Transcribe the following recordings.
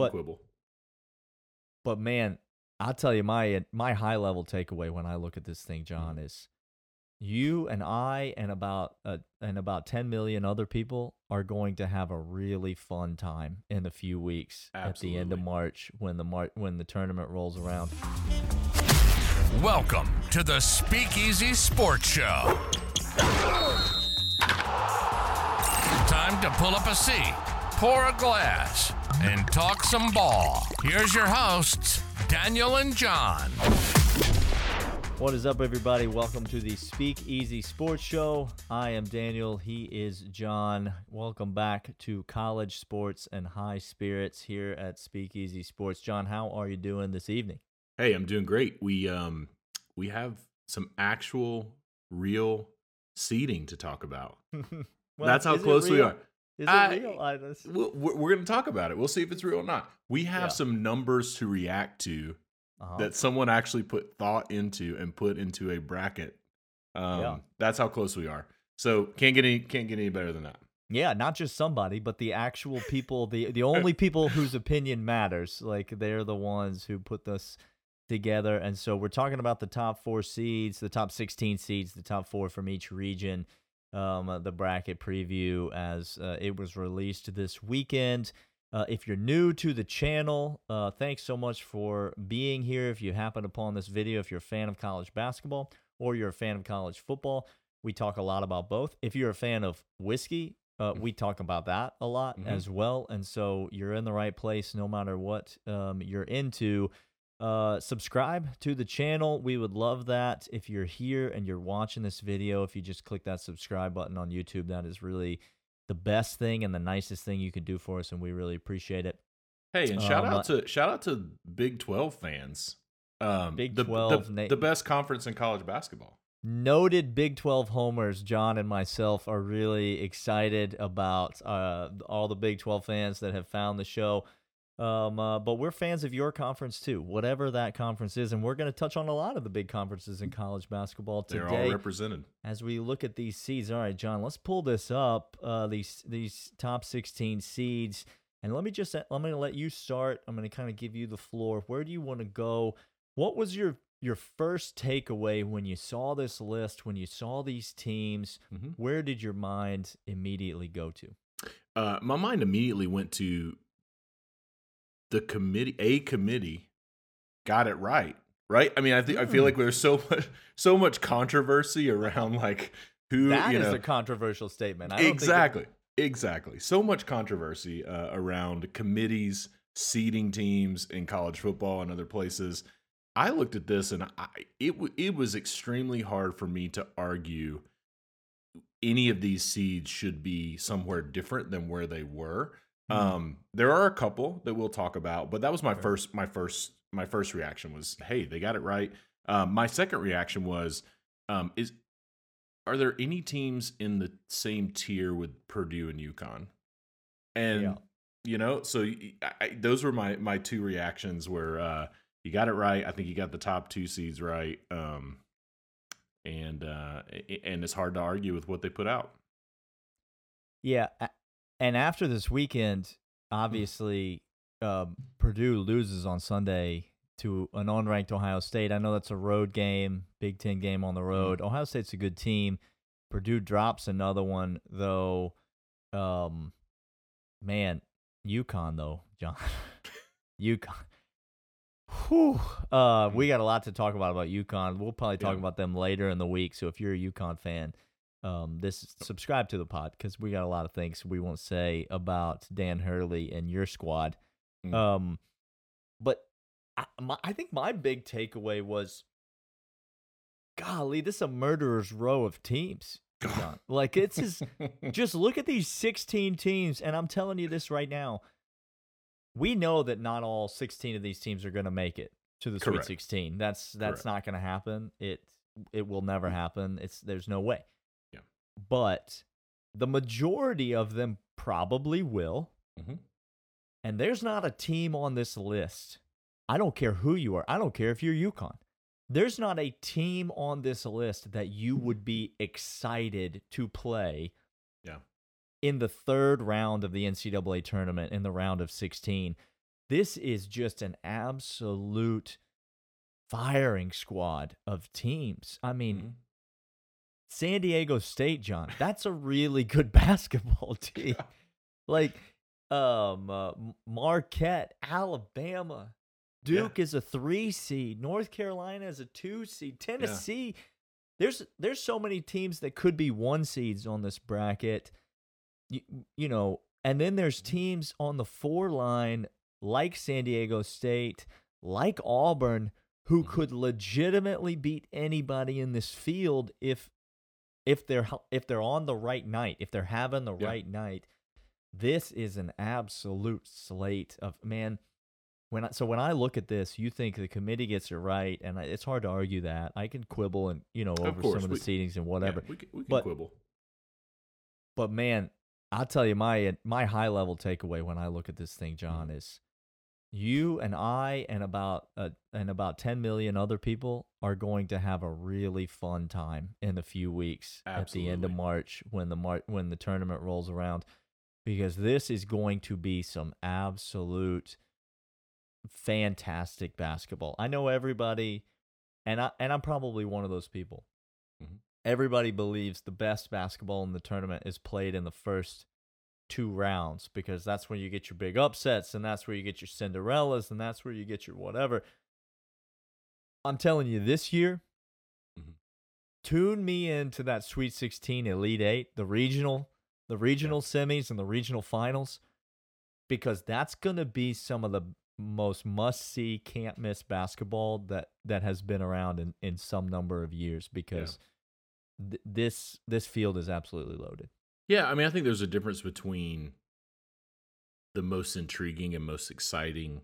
but, quibble. But man, I'll tell you my my high level takeaway when I look at this thing, Jon, Mm-hmm. is you and I and about uh, and about 10 million other people are going to have a really fun time in a few weeks at the end of March when the Mar- when the tournament rolls around. Welcome to the Speakeasy Sports Show. Time to pull up a seat, pour a glass, and talk some ball. Here's your hosts, Daniel and Jon. What is up, everybody? Welcome to the Speakeasy Sports Show. I am Daniel. He is Jon. Welcome back to College Sports and High Spirits here at Speakeasy Sports. Jon, how are you doing this evening? Hey, I'm doing great. We um we have some actual real seating to talk about. Well, That's how close we are. Is it I- real? I just- we're we're going to talk about it. We'll see if it's real or not. We have Yeah. some numbers to react to uh-huh. that someone actually put thought into and put into a bracket. Um, Yeah. That's how close we are. So can't get any can't get any better than that. Yeah, not just somebody, but the actual people, the the only people whose opinion matters. Like they're the ones who put this together. And so we're talking about the top four seeds, the top 16 seeds, the top four from each region. Um, uh, the bracket preview as uh, it was released this weekend. Uh, if you're new to the channel, uh, thanks so much for being here. If you happen upon this video, if you're a fan of college basketball or you're a fan of college football, we talk a lot about both. If you're a fan of whiskey, uh, we talk about that a lot Mhm. as well. And so you're in the right place no matter what um, you're into. Uh, subscribe to the channel. We would love that. If you're here and you're watching this video, if you just click that subscribe button on YouTube, that is really the best thing and the nicest thing you can do for us, and we really appreciate it. Hey, and shout Um, out to shout out to Big Twelve fans. Um, Big the, 12 the, the best conference in college basketball. Noted Big 12 homers, Jon and myself are really excited about uh, all the Big 12 fans that have found the show. Um, uh, but we're fans of your conference too, whatever that conference is. And we're going to touch on a lot of the big conferences in college basketball today. They're all represented. as we look at these seeds. All right, Jon, let's pull this up. Uh, these these top 16 seeds, and let me just I'm going to let you start. I'm going to kind of give you the floor. Where do you want to go? What was your your first takeaway when you saw this list? When you saw these teams, Mhm. where did your mind immediately go to? Uh, my mind immediately went to the committee. A committee got it right, right? I mean, I think I feel Hmm. like there's so much so much controversy around like who That you is know a controversial statement. Think it- exactly exactly so much controversy uh, around committees seeding teams in college football and other places i looked at this and i it, w- it was extremely hard for me to argue any of these seeds should be somewhere different than where they were Mhm. um there are a couple that we'll talk about but that was my Sure. first my first my first reaction was hey they got it right um my second reaction was um is are there any teams in the same tier with Purdue and UConn? And Yeah. you know, so I, those were my my two reactions. Where uh, you got it right. I think you got the top two seeds right. Um, and uh, and it's hard to argue with what they put out. Yeah, and after this weekend, obviously, um, Purdue loses on Sunday to an unranked Ohio State. I know that's a road game, Big Ten game on the road. Ohio State's a good team. Purdue drops another one though. Um, man, UConn though, Jon, UConn. Whew. Uh, we got a lot to talk about about UConn. We'll probably talk Yeah. about them later in the week. So if you're a UConn fan, um, this subscribe to the pod because we got a lot of things we won't say about Dan Hurley and your squad. Mm. Um, but I, my, I think my big takeaway was, golly, this is a murderer's row of teams. Like it's just, just look at these 16 teams, and I'm telling you this right now. We know that not all 16 of these teams are going to make it to the Sweet 16. That's that's Correct. not going to happen. It it will never happen. It's there's no way. But the majority of them probably will. Mhm. And there's not a team on this list. I don't care who you are. I don't care if you're UConn. There's not a team on this list that you would be excited to play Yeah. in the third round of the NCAA tournament in the round of 16. this is just an absolute firing squad of teams. I mean, Mhm. San Diego State, John, that's a really good basketball team. Like, um, uh, Marquette, Alabama, Yeah. Duke is a three seed, North Carolina is a two seed, Tennessee. There's there's so many teams that could be one seeds on this bracket. You, you know, and then there's teams on the four line like San Diego State, like Auburn, who Mhm. could legitimately beat anybody in this field if if they're if they're on the right night, if they're having the Yeah. right night. This is an absolute slate of man. When I, so when I look at this, you think the committee gets it right, and I, it's hard to argue that. I can quibble and you know over course, some of the seedings and Yeah, whatever. we can, we can But- quibble. But man, I'll tell you my my high level takeaway when I look at this thing, Jon, Mm-hmm. is you and I and about uh, and about 10 million other people are going to have a really fun time in a few weeks at the end of March when the Mar- when the tournament rolls around because this is going to be some absolute fantastic basketball. I know everybody and I and I'm probably one of those people. Mhm. Everybody believes the best basketball in the tournament is played in the first two rounds because that's where you get your big upsets and that's where you get your Cinderellas and that's where you get your whatever. I'm telling you, this year, Mhm. tune me into that Sweet 16 Elite Eight, the regional, the regional semis and the regional finals, because that's gonna be some of the most must see, can't miss basketball that that has been around in, in some number of years because th- this this field is absolutely loaded. Yeah, I mean, I think there's a difference between the most intriguing and most exciting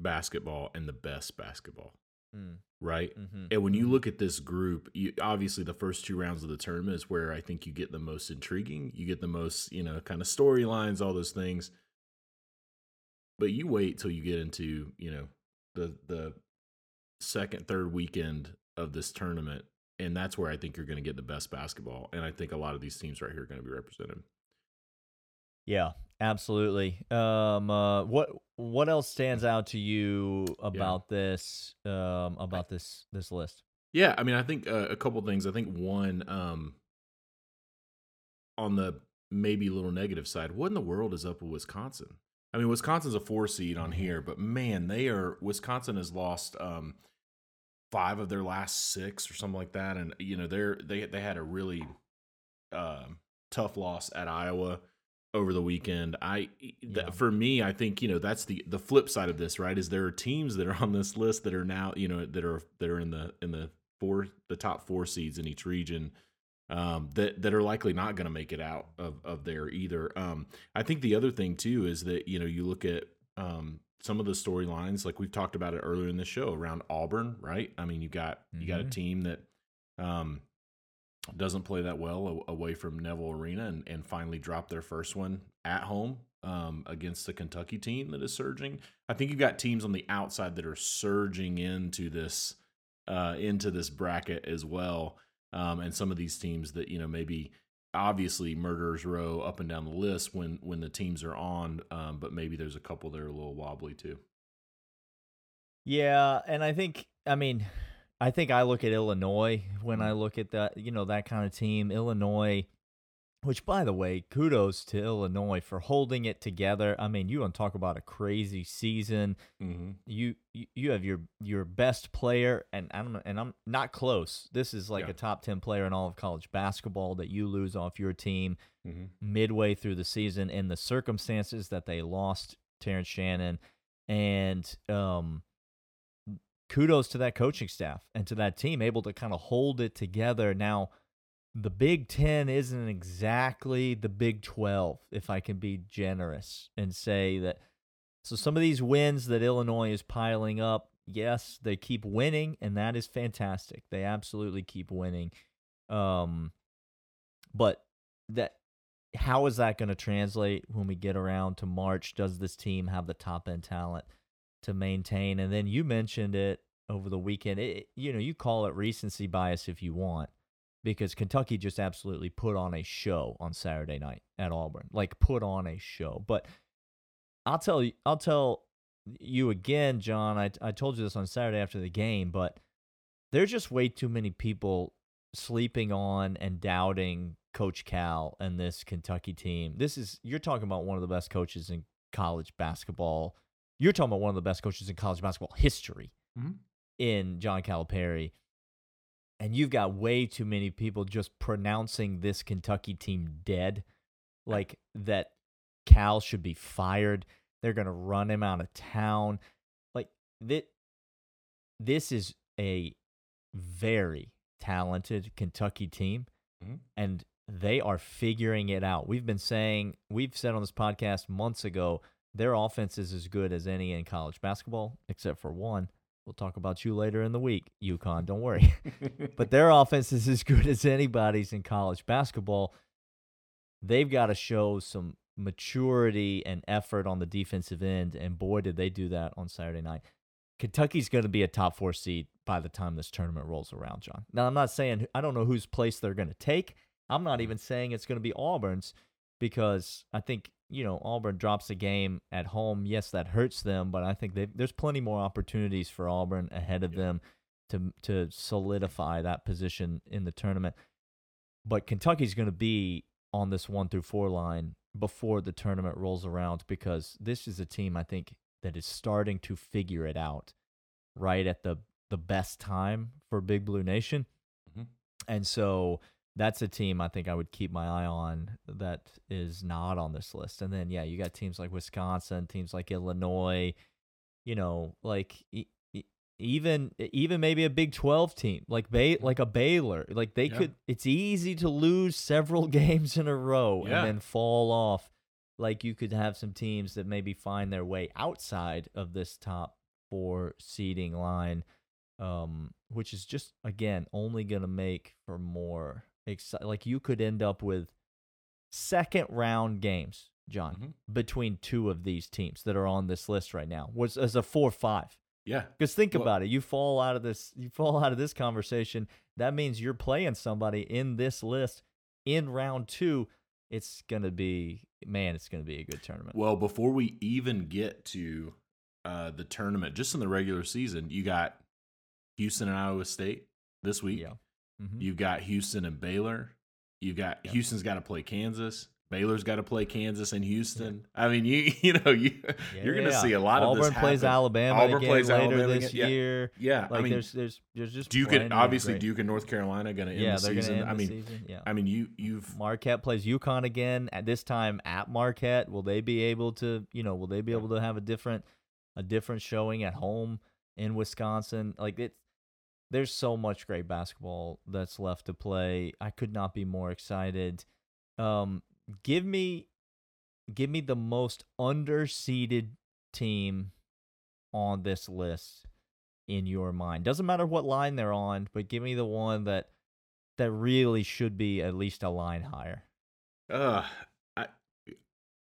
basketball and the best basketball, Mm, right? hmm And when you look at this group, you, obviously the first two rounds of the tournament is where I think you get the most intriguing. You get the most, you know, kind of storylines, all those things. But you wait till you get into, you know, the the second, third weekend of this tournament, and that's where I think you're going to get the best basketball. And I think a lot of these teams right here are going to be represented. Yeah, absolutely. Um, uh, what what else stands out to you about this? Um, about this this list? Yeah, I mean, I think uh, a couple things. I think one, um, on the maybe a little negative side, what in the world is up with Wisconsin? I mean, Wisconsin's a four seed on here, but man, they are. Wisconsin has lost um, five of their last six or something like that, and you know they're they they had a really um tough loss at Iowa over the weekend. I th- Yeah. for me, I think you know that's the the flip side of this, right? Is there are teams that are on this list that are now you know that are that are in the in the four the top four seeds in each region um, that that are likely not going to make it out of of there either. Um, I think the other thing too is that you know you look at um, some of the storylines like we've talked about it earlier in the show around Auburn, right? I mean, you got you got a Mhm. team that um, doesn't play that well away from Neville Arena and, and finally drop their first one at home um, against the Kentucky team that is surging. I think you've got teams on the outside that are surging into this uh, into this bracket as well, um, and some of these teams that you know maybe obviously murderers row up and down the list when when the teams are on, um, but maybe there's a couple that are a little wobbly too. Yeah, and I think I mean, I think I look at Illinois when I Mhm. look at that, you know, that kind of team, Illinois, which by the way, kudos to Illinois for holding it together. I mean, you want to talk about a crazy season. Mm-hmm. You you, have your your best player and I'm and I'm not close. This is like Yeah. a top 10 player in all of college basketball that you lose off your team Mm-hmm. midway through the season in the circumstances that they lost Terrence Shannon and um kudos to that coaching staff and to that team able to kind of hold it together now the Big 10 isn't exactly the Big 12 if I can be generous and say that so some of these wins that Illinois is piling up yes they keep winning and that is fantastic they absolutely keep winning um but that how is that going to translate when we get around to March? Does this team have the top end talent to maintain? And then you mentioned it over the weekend. It, you know, you call it recency bias if you want, because Kentucky just absolutely put on a show on Saturday night at Auburn, like put on a show. But I'll tell you, I'll tell you again, Jon. I I told you this on Saturday after the game, but there's just way too many people sleeping on and doubting Coach Cal and this Kentucky team. This is you're talking about one of the best coaches in college basketball. You're talking about one of the best coaches in college basketball history Mhm. in John Calipari. And you've got way too many people just pronouncing this Kentucky team dead. Like that Cal should be fired. They're going to run him out of town. Like that this is a very talented Kentucky team Mhm. and they are figuring it out. We've been saying, we've said on this podcast months ago, their offense is as good as any in college basketball, except for one. We'll talk about you later in the week, UConn. Don't worry. but their offense is as good as anybody's in college basketball. They've got to show some maturity and effort on the defensive end, and boy, did they do that on Saturday night. Kentucky's going to be a top four seed by the time this tournament rolls around, Jon. Now, I'm not saying I don't know whose place they're going to take. I'm not mm. even saying it's going to be Auburn's because I think you know Auburn drops a game at home. Yes, that hurts them, but I think there's plenty more opportunities for Auburn ahead of Yeah. them to to solidify that position in the tournament. But Kentucky's going to be on this one through four line before the tournament rolls around because this is a team I think that is starting to figure it out right at the the best time for Big Blue Nation. Mhm. And so that's a team I think I would keep my eye on that is not on this list. And then yeah, you got teams like Wisconsin, teams like Illinois, you know, like e- e- even even maybe a Big 12 team, like Bay like a Baylor. Like they Yeah. could it's easy to lose several games in a row Yeah. and then fall off. Like you could have some teams that maybe find their way outside of this top 4 seeding line um, which is just again only going to make for more exci- like you could end up with second round games, Jon, Mhm. between two of these teams that are on this list right now. Was as a four five. Yeah. Because think Well- about it, you fall out of this, you fall out of this conversation. That means you're playing somebody in this list in round two. It's gonna be man, it's gonna be a good tournament. Well, before we even get to uh, the tournament, just in the regular season, you got Houston and Iowa State this week. Yeah. Mhm. You've got Houston and Baylor. You've got Yep. Houston's got to play Kansas. Baylor's got to play Kansas and Houston. I mean, you you know you Yeah, you're going to yeah. see a lot Auburn of this plays happen. Alabama Auburn again plays later Alabama this again. Year. Yeah, Like I mean, there's there's there's just Duke and obviously Duke and North Carolina going to end Yeah, the season. end I mean, season. Yeah. I mean you you've Marquette plays UConn again at this time at Marquette. Will they be able to, you know, will they be able to have a different a different showing at home in Wisconsin? Like it's there's so much great basketball that's left to play. I could not be more excited. Um give me give me the most underseeded team on this list in your mind. Doesn't matter what line they're on, but give me the one that that really should be at least a line higher. uh I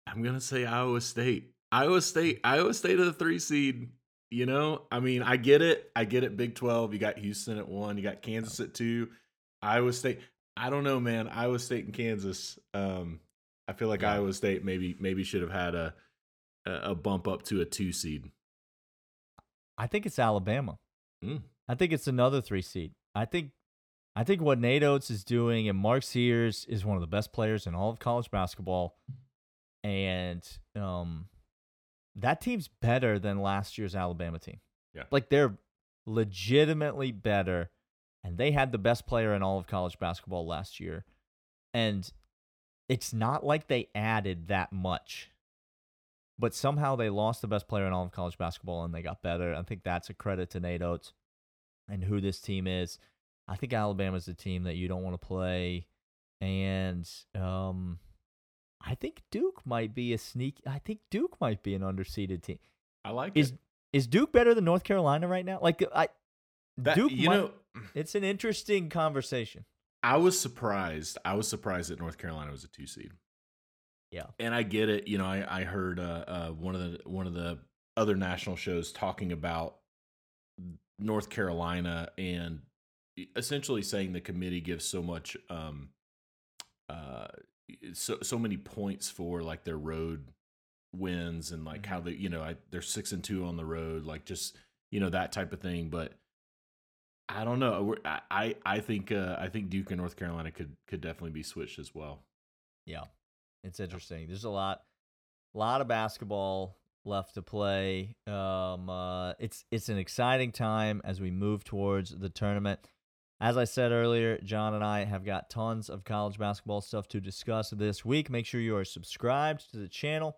I'm to say Iowa State. Iowa State Iowa State of the 3 seed, you know? I mean, I get it. I get it Big 12. You got Houston at 1, you got Kansas at 2, Iowa State. I don't know, man. Iowa State and Kansas um I feel like Yeah. Iowa State maybe maybe should have had a a bump up to a 2 seed. I think it's Alabama. Mm. I think it's another three seed. I think I think what Nate Oats is doing and Mark Sears is one of the best players in all of college basketball. And um that team's better than last year's Alabama team. Yeah. Like they're legitimately better and they had the best player in all of college basketball last year. And it's not like they added that much. But somehow they lost the best player in all of college basketball and they got better. I think that's a credit to Nate Oats and who this team is. I think Alabama's a team that you don't want to play. And um I think Duke might be a sneak I think Duke might be an underseeded team. I like Is it. is Duke better than North Carolina right now? Like I That, Duke you might- know, it's an interesting conversation. I was surprised. I was surprised that North Carolina was a two seed. Yeah. and I get it. You know, I I heard uh, uh, one of the one of the other national shows talking about North Carolina and essentially saying the committee gives so much um uh so so many points for like their road wins and like how they you know I, they're six and two on the road, like just you know that type of thing. But I don't know. We're, I I I think uh, I think Duke and North Carolina could could definitely be switched as well. Yeah, it's interesting. There's a lot, a lot of basketball left to play. Um, uh, it's it's an exciting time as we move towards the tournament. As I said earlier, Jon and I have got tons of college basketball stuff to discuss this week. Make sure you are subscribed to the channel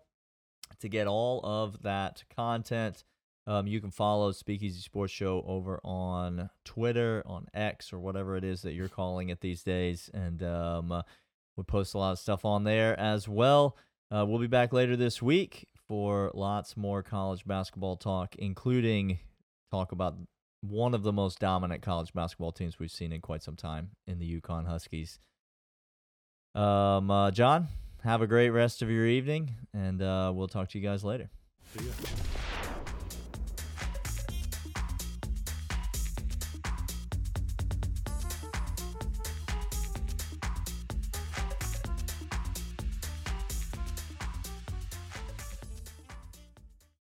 to get all of that content. Um, you can follow Speakeasy Sports Show over on Twitter, on X, or whatever it is that you're calling it these days. And um, uh, we post a lot of stuff on there as well. Uh, we'll be back later this week for lots more college basketball talk, including talk about one of the most dominant college basketball teams we've seen in quite some time in the UConn Huskies. Um, uh, Jon, have a great rest of your evening, and uh, we'll talk to you guys later. See ya.